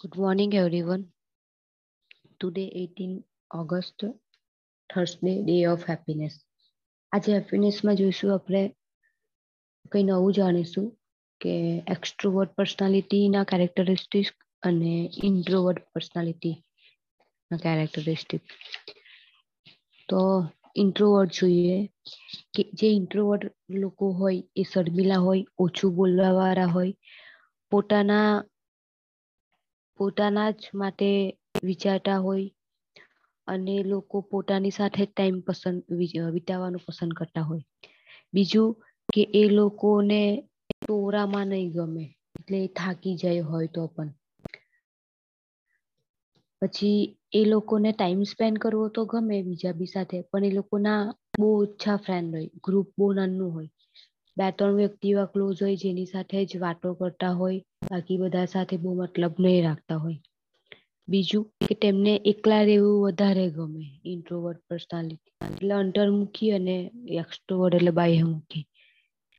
Good morning, everyone. Today, 18 August, Thursday, Day of Happiness. આજે હેપીનેસમાં જોઈશું આપણે કંઈ નવું જાણીશું કે એક્સ્ટ્રોવર્ટ પર્સનાલિટીના કેરેક્ટરિસ્ટિક અને ઇન્ટ્રોવર્ટ પર્સનાલિટીના કેરેક્ટરિસ્ટિક તો ઇન્ટ્રોવર્ટ જોઈએ કે જે ઇન્ટ્રોવર્ટ લોકો હોય એ શર્મિલા હોય ઓછું બોલવાવાળા હોય પોતાના પોતાના જ માટે વિચારતા હોય અને લોકો પોતાની સાથે ટાઈમ પસંદ વિતાવવાનું પસંદ કરતા હોય. બીજું કે એ લોકોને ટોરામાં નહીં ગમે, એટલે થાકી જાય હોય તો પણ. પછી એ લોકોને ટાઈમ સ્પેન્ડ કરવો તો ગમે બીજા બી સાથે, પણ એ લોકોના બહુ ઓછા ફ્રેન્ડ હોય ગ્રુપ બહુ નાનું હોય. બે ત્રણ વ્યક્તિ એવા ક્લોઝ હોય જેની સાથે જ વાતો કરતા હોય, બાકી બધા સાથે બહુ મતલબ નહીં રાખતા હોય. બીજું કે તેમને એકલા રહેવું વધારે ગમે ઇન્ટ્રોવર્ટ પર્સનાલિટી એટલે અંતર્મુખી અને એક્સ્ટ્રોવર્ટ એટલે બાહ્યમુખી.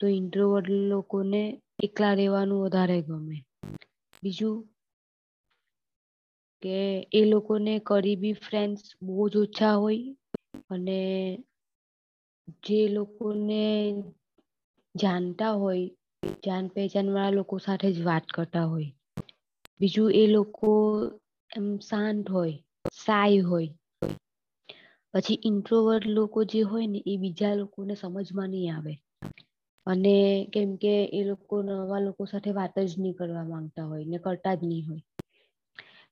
તો ઇન્ટ્રોવર્ટ લોકોને એકલા રહેવાનું વધારે ગમે. બીજું કે એ લોકોને કરીબી ફ્રેન્ડ્સ બહુ જ ઓછા હોય અને જે લોકોને જાણતા હોય જાન પહેચાન વાળા લોકો સાથે જ વાત કરતા હોય. બીજું એ લોકો એમ શાંત હોય, સાય હોય. પછી ઇન્ટ્રોવર્ટ લોકો જે હોય ને, એ બીજા લોકોને સમજમાં નહીં આવે. અને કેમ કે એ લોકો નવા લોકો સાથે વાત જ નહીં કરવા માંગતા હોય ને કરતા જ નહીં હોય.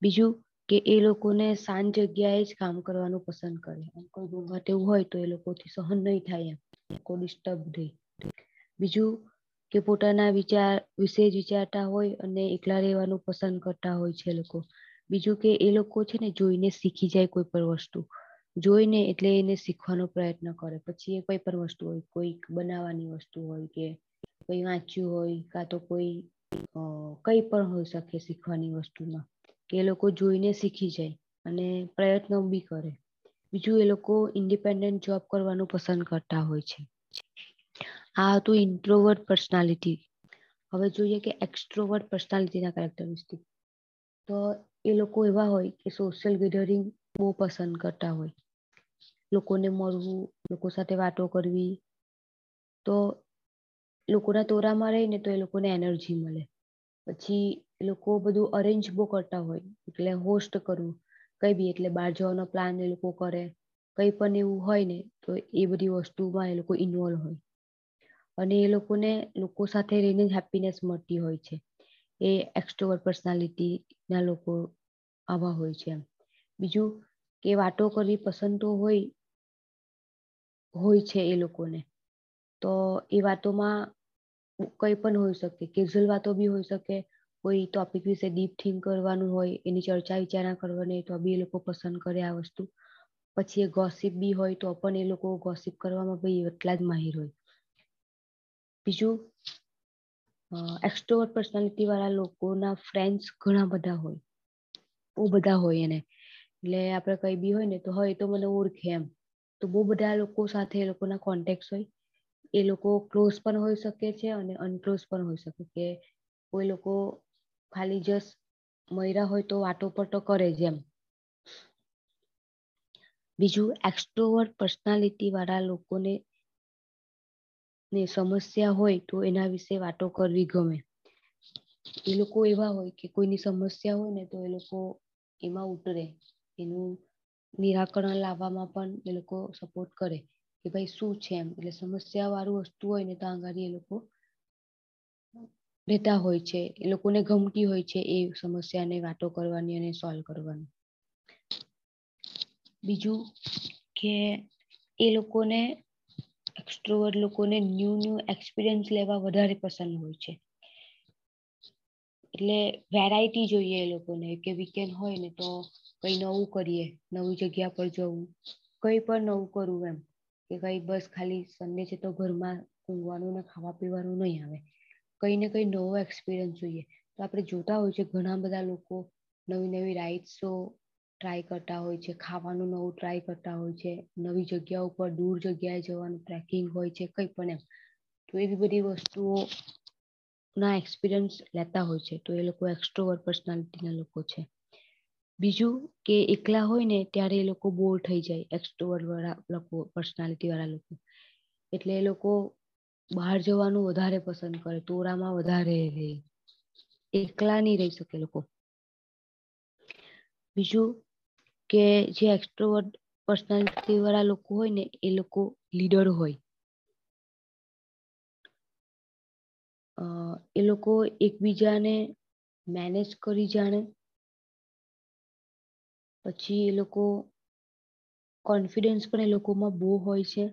બીજું કે એ લોકોને શાંત જગ્યાએ જ કામ કરવાનું પસંદ કરે. કોઈ ઘોંઘાટ એવું હોય તો એ લોકોથી સહન નહીં થાય એમ. કોઈ ડિસ્ટર્બ રહે બીજું કે પોતાના વિચાર, વિશે જ વિચારતા હોય અને એકલા રહેવાનું પસંદ કરતા હોય છે લોકો. બીજું કે એ લોકો છે ને જોઈને શીખી જાય કોઈ પણ વસ્તુ. જોઈને એટલે એને શીખવાનો પ્રયત્ન કરે. પછી એ કોઈ પણ વસ્તુ હોય, કોઈ બનાવવાની વસ્તુ હોય કે કોઈ વાંચ્યું હોય કાં તો કોઈ કઈ પણ હોઈ શકે શીખવાની વસ્તુમાં, કે એ લોકો જોઈને શીખી જાય અને પ્રયત્ન બી કરે. બીજું એ લોકો ઇન્ડિપેન્ડન્ટ જોબ કરવાનું પસંદ કરતા હોય છે. આ હતું ઇન્ટ્રોવર્ટ પર્સનાલિટી હવે જોઈએ કે એક્સ્ટ્રોવર્ટ પર્સનાલિટીના કેરેક્ટરિસ્ટિક તો એ લોકો એવા હોય કે સોશિયલ ગેધરિંગ બહુ પસંદ કરતા હોય. લોકોને મળવું, લોકો સાથે વાતો કરવી. તો લોકોના તોરામાં રહીને તો એ લોકોને એનર્જી મળે. પછી એ લોકો બધું અરેન્જ બહુ કરતા હોય. એટલે હોસ્ટ કરવું, કઈ બી એટલે બહાર જવાનો પ્લાન એ લોકો કરે. કંઈ પણ એવું હોય ને તો એ બધી વસ્તુમાં એ લોકો ઇન્વોલ્વ હોય. અને એ લોકોને લોકો સાથે રહીને જ હેપીનેસ મળતી હોય છે. એ એક્સ્ટ્રોવર પર્સનાલિટીના લોકો આવા હોય છે બીજું કે વાતો કરવી પસંદ તો હોય હોય છે એ લોકોને. તો એ વાતોમાં કંઈ પણ હોઈ શકે કેઝ્યુઅલ વાતો બી હોઈ શકે, કોઈ ટોપિક વિશે ડીપ થિંક કરવાનું હોય, એની ચર્ચા વિચારણા કરવાની તો બી એ લોકો પસંદ કરે આ વસ્તુ. પછી એ ગોસિપ બી હોય તો પણ એ લોકો ગોસિપ કરવામાં બી એટલા જ માહિર હોય. બીજું એક્સ્ટ્રોવર્ટ પર્સનાલિટી વાળા લોકોના ફ્રેન્ડ્સ ઘણા બધા હોય. બહુ બધા હોય એને. એટલે આપણે કઈ બી હોય ને તો હોય તો મને ઓળખે એમ. તો બહુ બધા લોકો સાથે એ લોકોના કોન્ટેક્ટ હોય. એ લોકો ક્લોઝ પણ હોઈ શકે છે અને અનક્લોઝ પણ હોઈ શકે કે કોઈ લોકો ખાલી જસ્ટ મયરા હોય તો વાતો પટો કરે જ એમ. બીજું એક્સ્ટ્રોવર્ટ પર્સનાલિટી વાળા લોકોને ને સમસ્યા હોય તો એના વિશે વાતો કરવી ગમે. એ લોકો એવા હોય કે કોઈની સમસ્યા હોય ને તો એ લોકો એમાં ઉતરે. એનું નિરાકરણ લાવવામાં પણ એ લોકો સપોર્ટ કરે કે ભાઈ શું છે એમ. એટલે સમસ્યા વાળું વસ્તુ હોય ને તો આઘાડી એ લોકો રહેતા હોય છે. એ લોકોને ગમતી હોય છે એ સમસ્યાને વાતો કરવાની અને સોલ્વ કરવાની. બીજું કે એ લોકોને એક્સ્ટ્રોવર્ટ લોકોને ન્યૂ ન્યૂ એક્સપિરિયન્સ લેવા વધારે પસંદ હોય છે. એટલે વેરાયટી જોઈએ એ લોકોને કે વીકેન્ડ હોય ને તો કઈ નવું કરીએ, નવી જગ્યા પર જવું, કઈ પણ નવું કરવું એમ. કે કઈ બસ ખાલી સન્ડે છે તો ઘરમાં ઊંઘવાનું ને ખાવા પીવાનું નહીં આવે. કઈ ને કઈ નવો એક્સપિરિયન્સ જોઈએ. તો આપણે જોતા હોય છે ઘણા બધા લોકો નવી નવી રાઈડસો ટ્રાય કરતા હોય છે, ખાવાનું નવું ટ્રાય કરતા હોય છે, નવી જગ્યા ઉપર દૂર જગ્યાએ જવાનું ટ્રેકિંગ હોય છે, કંઈ પણ એમ. તો એવી બધી વસ્તુઓ ના એક્સપિરિયન્સ લેતા હોય છે, તો એ લોકો એક્સ્ટ્રોવર પર્સનાલિટીના લોકો છે. બીજું કે એકલા હોય ને ત્યારે એ લોકો બોર થઈ જાય એક્સ્ટ્રોવર વાળા લોકો પર્સનાલિટી વાળા લોકો. એટલે એ લોકો બહાર જવાનું વધારે પસંદ કરે, તોરામાં વધારે રહે. એકલા નહીં રહી શકે લોકો. બીજું કે જે એક્સ્ટ્રોવર્ટ પર્સનાલિટી વાળા લોકો હોય ને, એ લોકો લીડર હોય. એ લોકો એકબીજાને મેનેજ કરી જાણે. પછી એ લોકો કોન્ફિડન્સ પણ એ લોકોમાં બહુ હોય છે.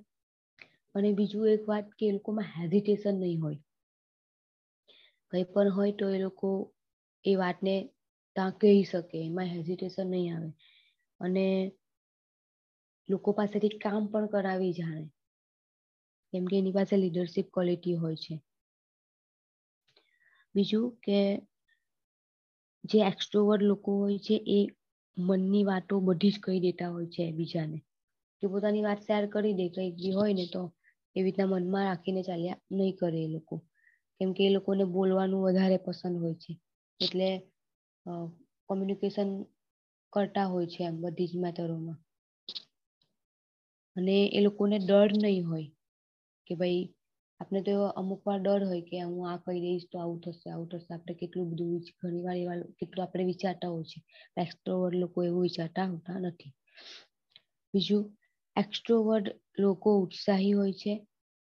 અને બીજું એક વાત કે એ લોકોમાં હેઝિટેશન નહીં હોય. કંઈ પણ હોય તો એ લોકો એ વાતને ત્યાં કહી શકે, એમાં હેઝિટેશન નહીં આવે. અને લોકો પાસેથી કામ પણ કરાવી જાણે. કેમ કે એની પાસે લીડરશિપ ક્વોલિટી હોય છે. બીજું કે જે એક્સ્ટ્રોવર્ડ લોકો હોય છે, એ મનની વાતો બધી જ કહી દેતા હોય છે બીજાને કે પોતાની વાત શેર કરી દે, કંઈક બી હોય ને તો એવી રીતના મનમાં રાખીને ચાલ્યા નહીં કરે એ લોકો. કેમ કે એ લોકોને બોલવાનું વધારે પસંદ હોય છે. એટલે કોમ્યુનિકેશન કરતા હોય છે એમ બધી જ મેટરોમાં અને એ લોકોને ડર નહીં હોય કે ભાઈ આપણે તો અમુક વાર ડર હોય કે હું આ કહી દઈશ તો આવું થશે આવું થશે. આપણે કેટલું બધું ઘણી વાર એવા કેટલું આપણે વિચારતા હોય છે એક્સ્ટ્રોવર્ડ લોકો એવું વિચારતા હોતા નથી. બીજું એક્સ્ટ્રોવર્ડ લોકો ઉત્સાહી હોય છે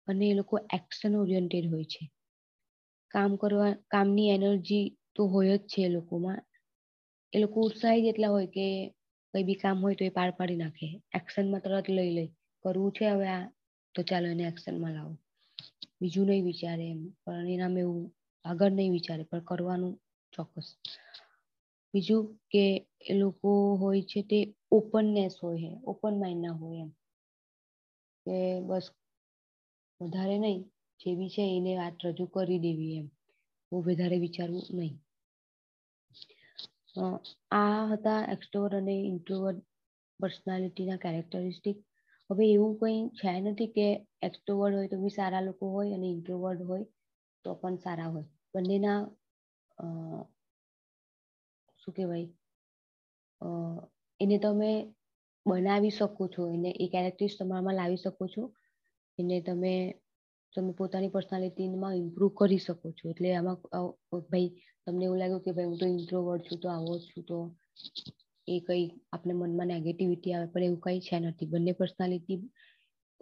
અને એ લોકો એક્શન ઓરિએન્ટેડ હોય છે. કામ કરવા, કામની એનર્જી તો હોય જ છે એ લોકોમાં. એ લોકો ઉત્સાહી જેટલા હોય કે કઈ બી કામ હોય તો એ પાર પાડી નાખે. એક્શનમાં તરત લઈ લે. કરવું છે હવે આ? તો ચાલો એને એક્શનમાં લાવો. બીજું નહીં વિચારે એમ. પણ એનામ એવું આગળ નહીં વિચારે. પણ કરવાનું ચોક્કસ. બીજું કે એ લોકો હોય છે તે ઓપનનેસ હોય છે ઓપન માઇન્ડ ના હોય એમ. કે બસ વધારે નહીં. જે બી છે એને વાત રજૂ કરી દેવી એમ. બહુ વધારે વિચારવું નહીં. આ હતા એક્સ્ટ્રોવર અને ઇન્ટ્રોવર્ટ પર્સનાલિટીના કેરેક્ટરિસ્ટિક હવે એવું કંઈ છે નથી કે એક્સ્ટ્રોવર્ડ હોય તો બી સારા લોકો હોય અને ઇન્ટ્રોવર્ડ હોય તો પણ સારા હોય. બંનેના શું કહેવાય? એને તમે બનાવી શકો છો, એને એ કેરેક્ટરિસ્ટ તમારામાં લાવી શકો છો. એને તમે તમે પોતાની પર્સનાલિટીમાં ઇમ્પ્રુવ કરી શકો છો. એટલે આમાં ભાઈ, તમને એવું લાગ્યું કે ભાઈ હું તો ઇન્ટ્રોવર્ડ છું, તો આવો છું, તો એ કંઈ આપણે મનમાં નેગેટિવિટી આવે, પણ એવું કંઈ છે નથી. બંને પર્સનાલિટી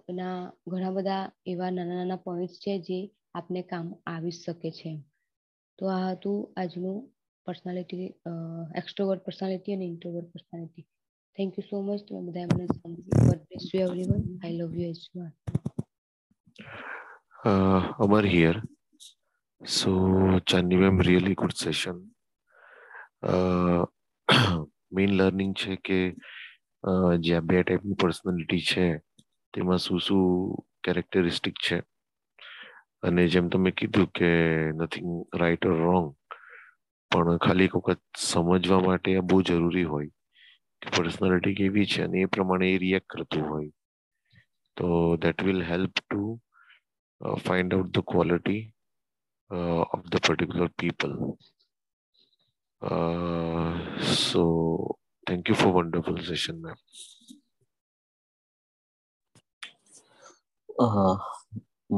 ના ઘણા બધા એવા નાના નાના પોઈન્ટ્સ છે જે આપને કામ આવી શકે છે. તો આ હતું આજનું પર્સનાલિટી એક્સ્ટ્રોવર્ટ પર્સનાલિટી અને introvert personality thank you so much તમે બધા મને સમજી God bless you everyone I love you as well Amar here. So, Channi ma'am, really good session. Main learning છે કે જે આ બે ટાઈપની પર્સનાલિટી છે તેમાં શું શું કેરેક્ટરિસ્ટિક છે અને જેમ તમે કીધું કે નથિંગ રાઈટ ઓર રોંગ પણ ખાલી એક વખત સમજવા માટે આ બહુ જરૂરી હોય કે પર્સનાલિટી કેવી છે અને એ પ્રમાણે એ રિએક્ટ કરતું હોય તો that will help to find out the of of the people. People so, thank you for wonderful session, ma'am.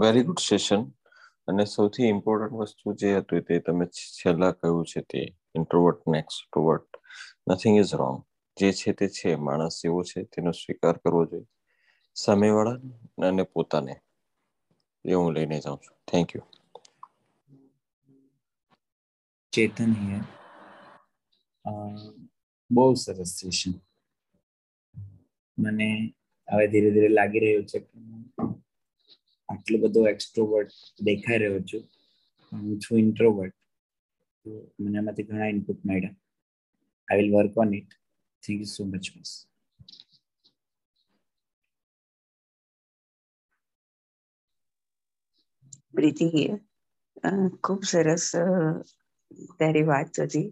Very good session અને સૌથી ઇમ્પોર્ટન્ટ વસ્તુ જે હતું તે તમે છેલ્લા કહ્યું છે તે ઇન્ટ્રોવર્ટ ને એક્સટ્રોવર્ટ નથિંગ ઇઝ રોંગ જે છે તે છે. માણસ એવો છે, તેનો સ્વીકાર કરવો જોઈએ. સામેવાળા અને પોતાને. એ હું લઈને જાઉં છું થેન્ક યુ ચેતન હિયર બહુ સરસ સેશન મને હવે ધીરે ધીરે લાગી રહ્યું છે કે આટલો બધો એક્સ્ટ્રોવર્ટ દેખાઈ રહ્યો છું. હું છું ઇન્ટ્રોવર્ટ મને એમાંથી ઘણા ઇનપુટ મળ્યા. I will work on it thank you so much miss Preeti ખૂબ સરસ તારી વાત હતી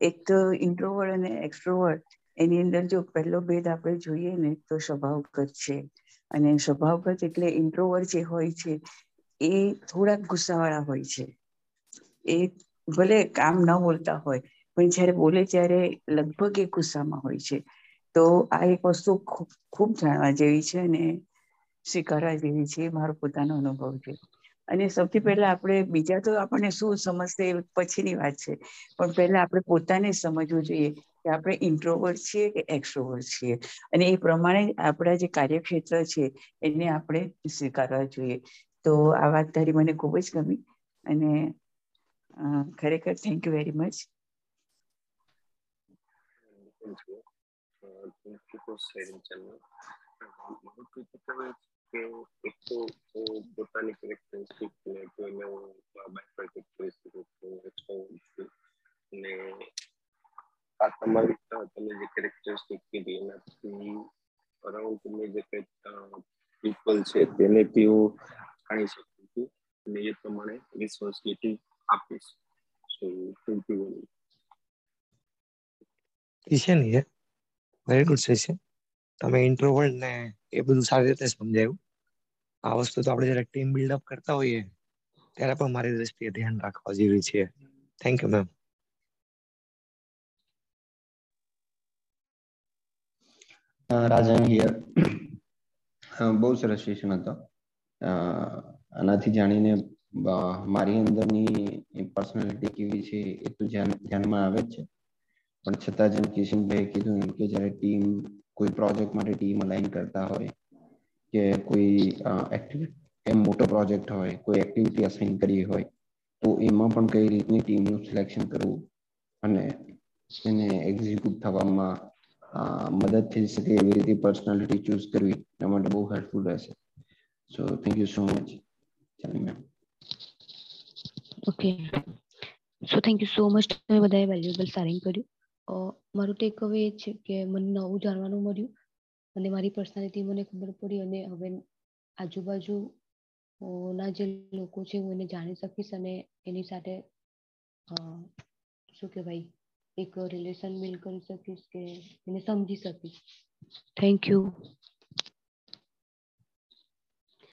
એક તો ઇન્ટ્રોવર્ડ અને એક્સ્ટ્રોવર્ડ એની અંદર જો પહેલો ભેદ આપણે જોઈએ ને, તો સ્વભાવગત છે. અને સ્વભાવગત એટલે ઇન્ટ્રોવર્ડ જે હોય છે, એ થોડાક ગુસ્સાવાળા હોય છે. એ ભલે કામ ન બોલતા હોય, પણ જ્યારે બોલે ત્યારે લગભગ એ ગુસ્સામાં હોય છે. તો આ એક વસ્તુ ખૂબ જાણવા જેવી છે અને સ્વીકારવા જેવી છે મારો પોતાનો અનુભવ છે. અને સૌથી પહેલા આપણે બીજા તો આપણને શું સમજશે પછીની વાત છે. પણ પહેલા આપણે પોતાને સમજવું જોઈએ કે આપણે ઇન્ટ્રોવર્ટ છીએ કે એક્સ્ટ્રોવર્ટ છીએ. અને એ પ્રમાણે આપણા જે કાર્યક્ષેત્ર છે એને આપણે સ્વીકારવા જોઈએ. તો આ વાત તારી મને ખૂબ જ ગમી અને ખરેખર થેન્ક યુ વેરી મચ કે એક તો પોતાની કેરેક્ટરિસ્ટિક ને કોઈને બાયફર્કેટ કરી શકું છું છું અને આ તમારી તમે જે કેરેક્ટરિસ્ટિક કીધી એનાથી અરાઉન્ડ તમે જે કંઈક પીપલ છે તેને હું જાણી શકું છું અને એ પ્રમાણે રિસ્પોન્સિબિલિટી આપીશ so thank you very Kishan very good session તમે ઇન્ટ્રોવર્ટ ને એ બધું સારી રીતે સમજાયું આ વસ્તુ તો આપણે જયારે ટીમ બિલ્ડઅપ કરતા હોઈએ, ત્યારે પણ મારી દ્રષ્ટિએ ધ્યાન રાખવા જેવી છે. Thank you ma'am Rajan here બહુ સરસ સેશન હતો. આનાથી જાણીને મારી અંદરની પર્સનાલિટી કેવી છે એ તો ધ્યાનમાં આવે જ છે. પણ છતાં જેમ કિશનભાઈ કીધું એમ કે જ્યારે ટીમ કોઈ પ્રોજેક્ટ માટે ટીમ અલાઈન કરતા હોય કે કોઈ એમ મોટો પ્રોજેક્ટ હોય, કોઈ એક્ટિવિટી અસાઇન કરી હોય, તો એમાં પણ કઈ રીતની ટીમનું સિલેક્શન કરવું અને એને એક્ઝિક્યુટ થવામાં મદદ થઈ શકે એવી રીતે પર્સનાલિટી ચૂઝ કરવી, એના માટે બહુ હેલ્પફુલ રહેશે. So thank you so much ચાલી ma'am okay so thank you so much તમે બધાએ વેલ્યુએબલ શેરિંગ કર્યું મારું ટેક અવે એ છે કે મને નવું જાણવાનું મળ્યું. અને મારી પર્સનાલિટી મને ખબર પડી અને હવે આજુબાજુ ના જે લોકો છે હું એને જાણી શકીશ અને એની સાથે શું કહેવાય, એક રિલેશન બિલ્ડ કરી શકીશ કે એને સમજી શકીશ. Thank you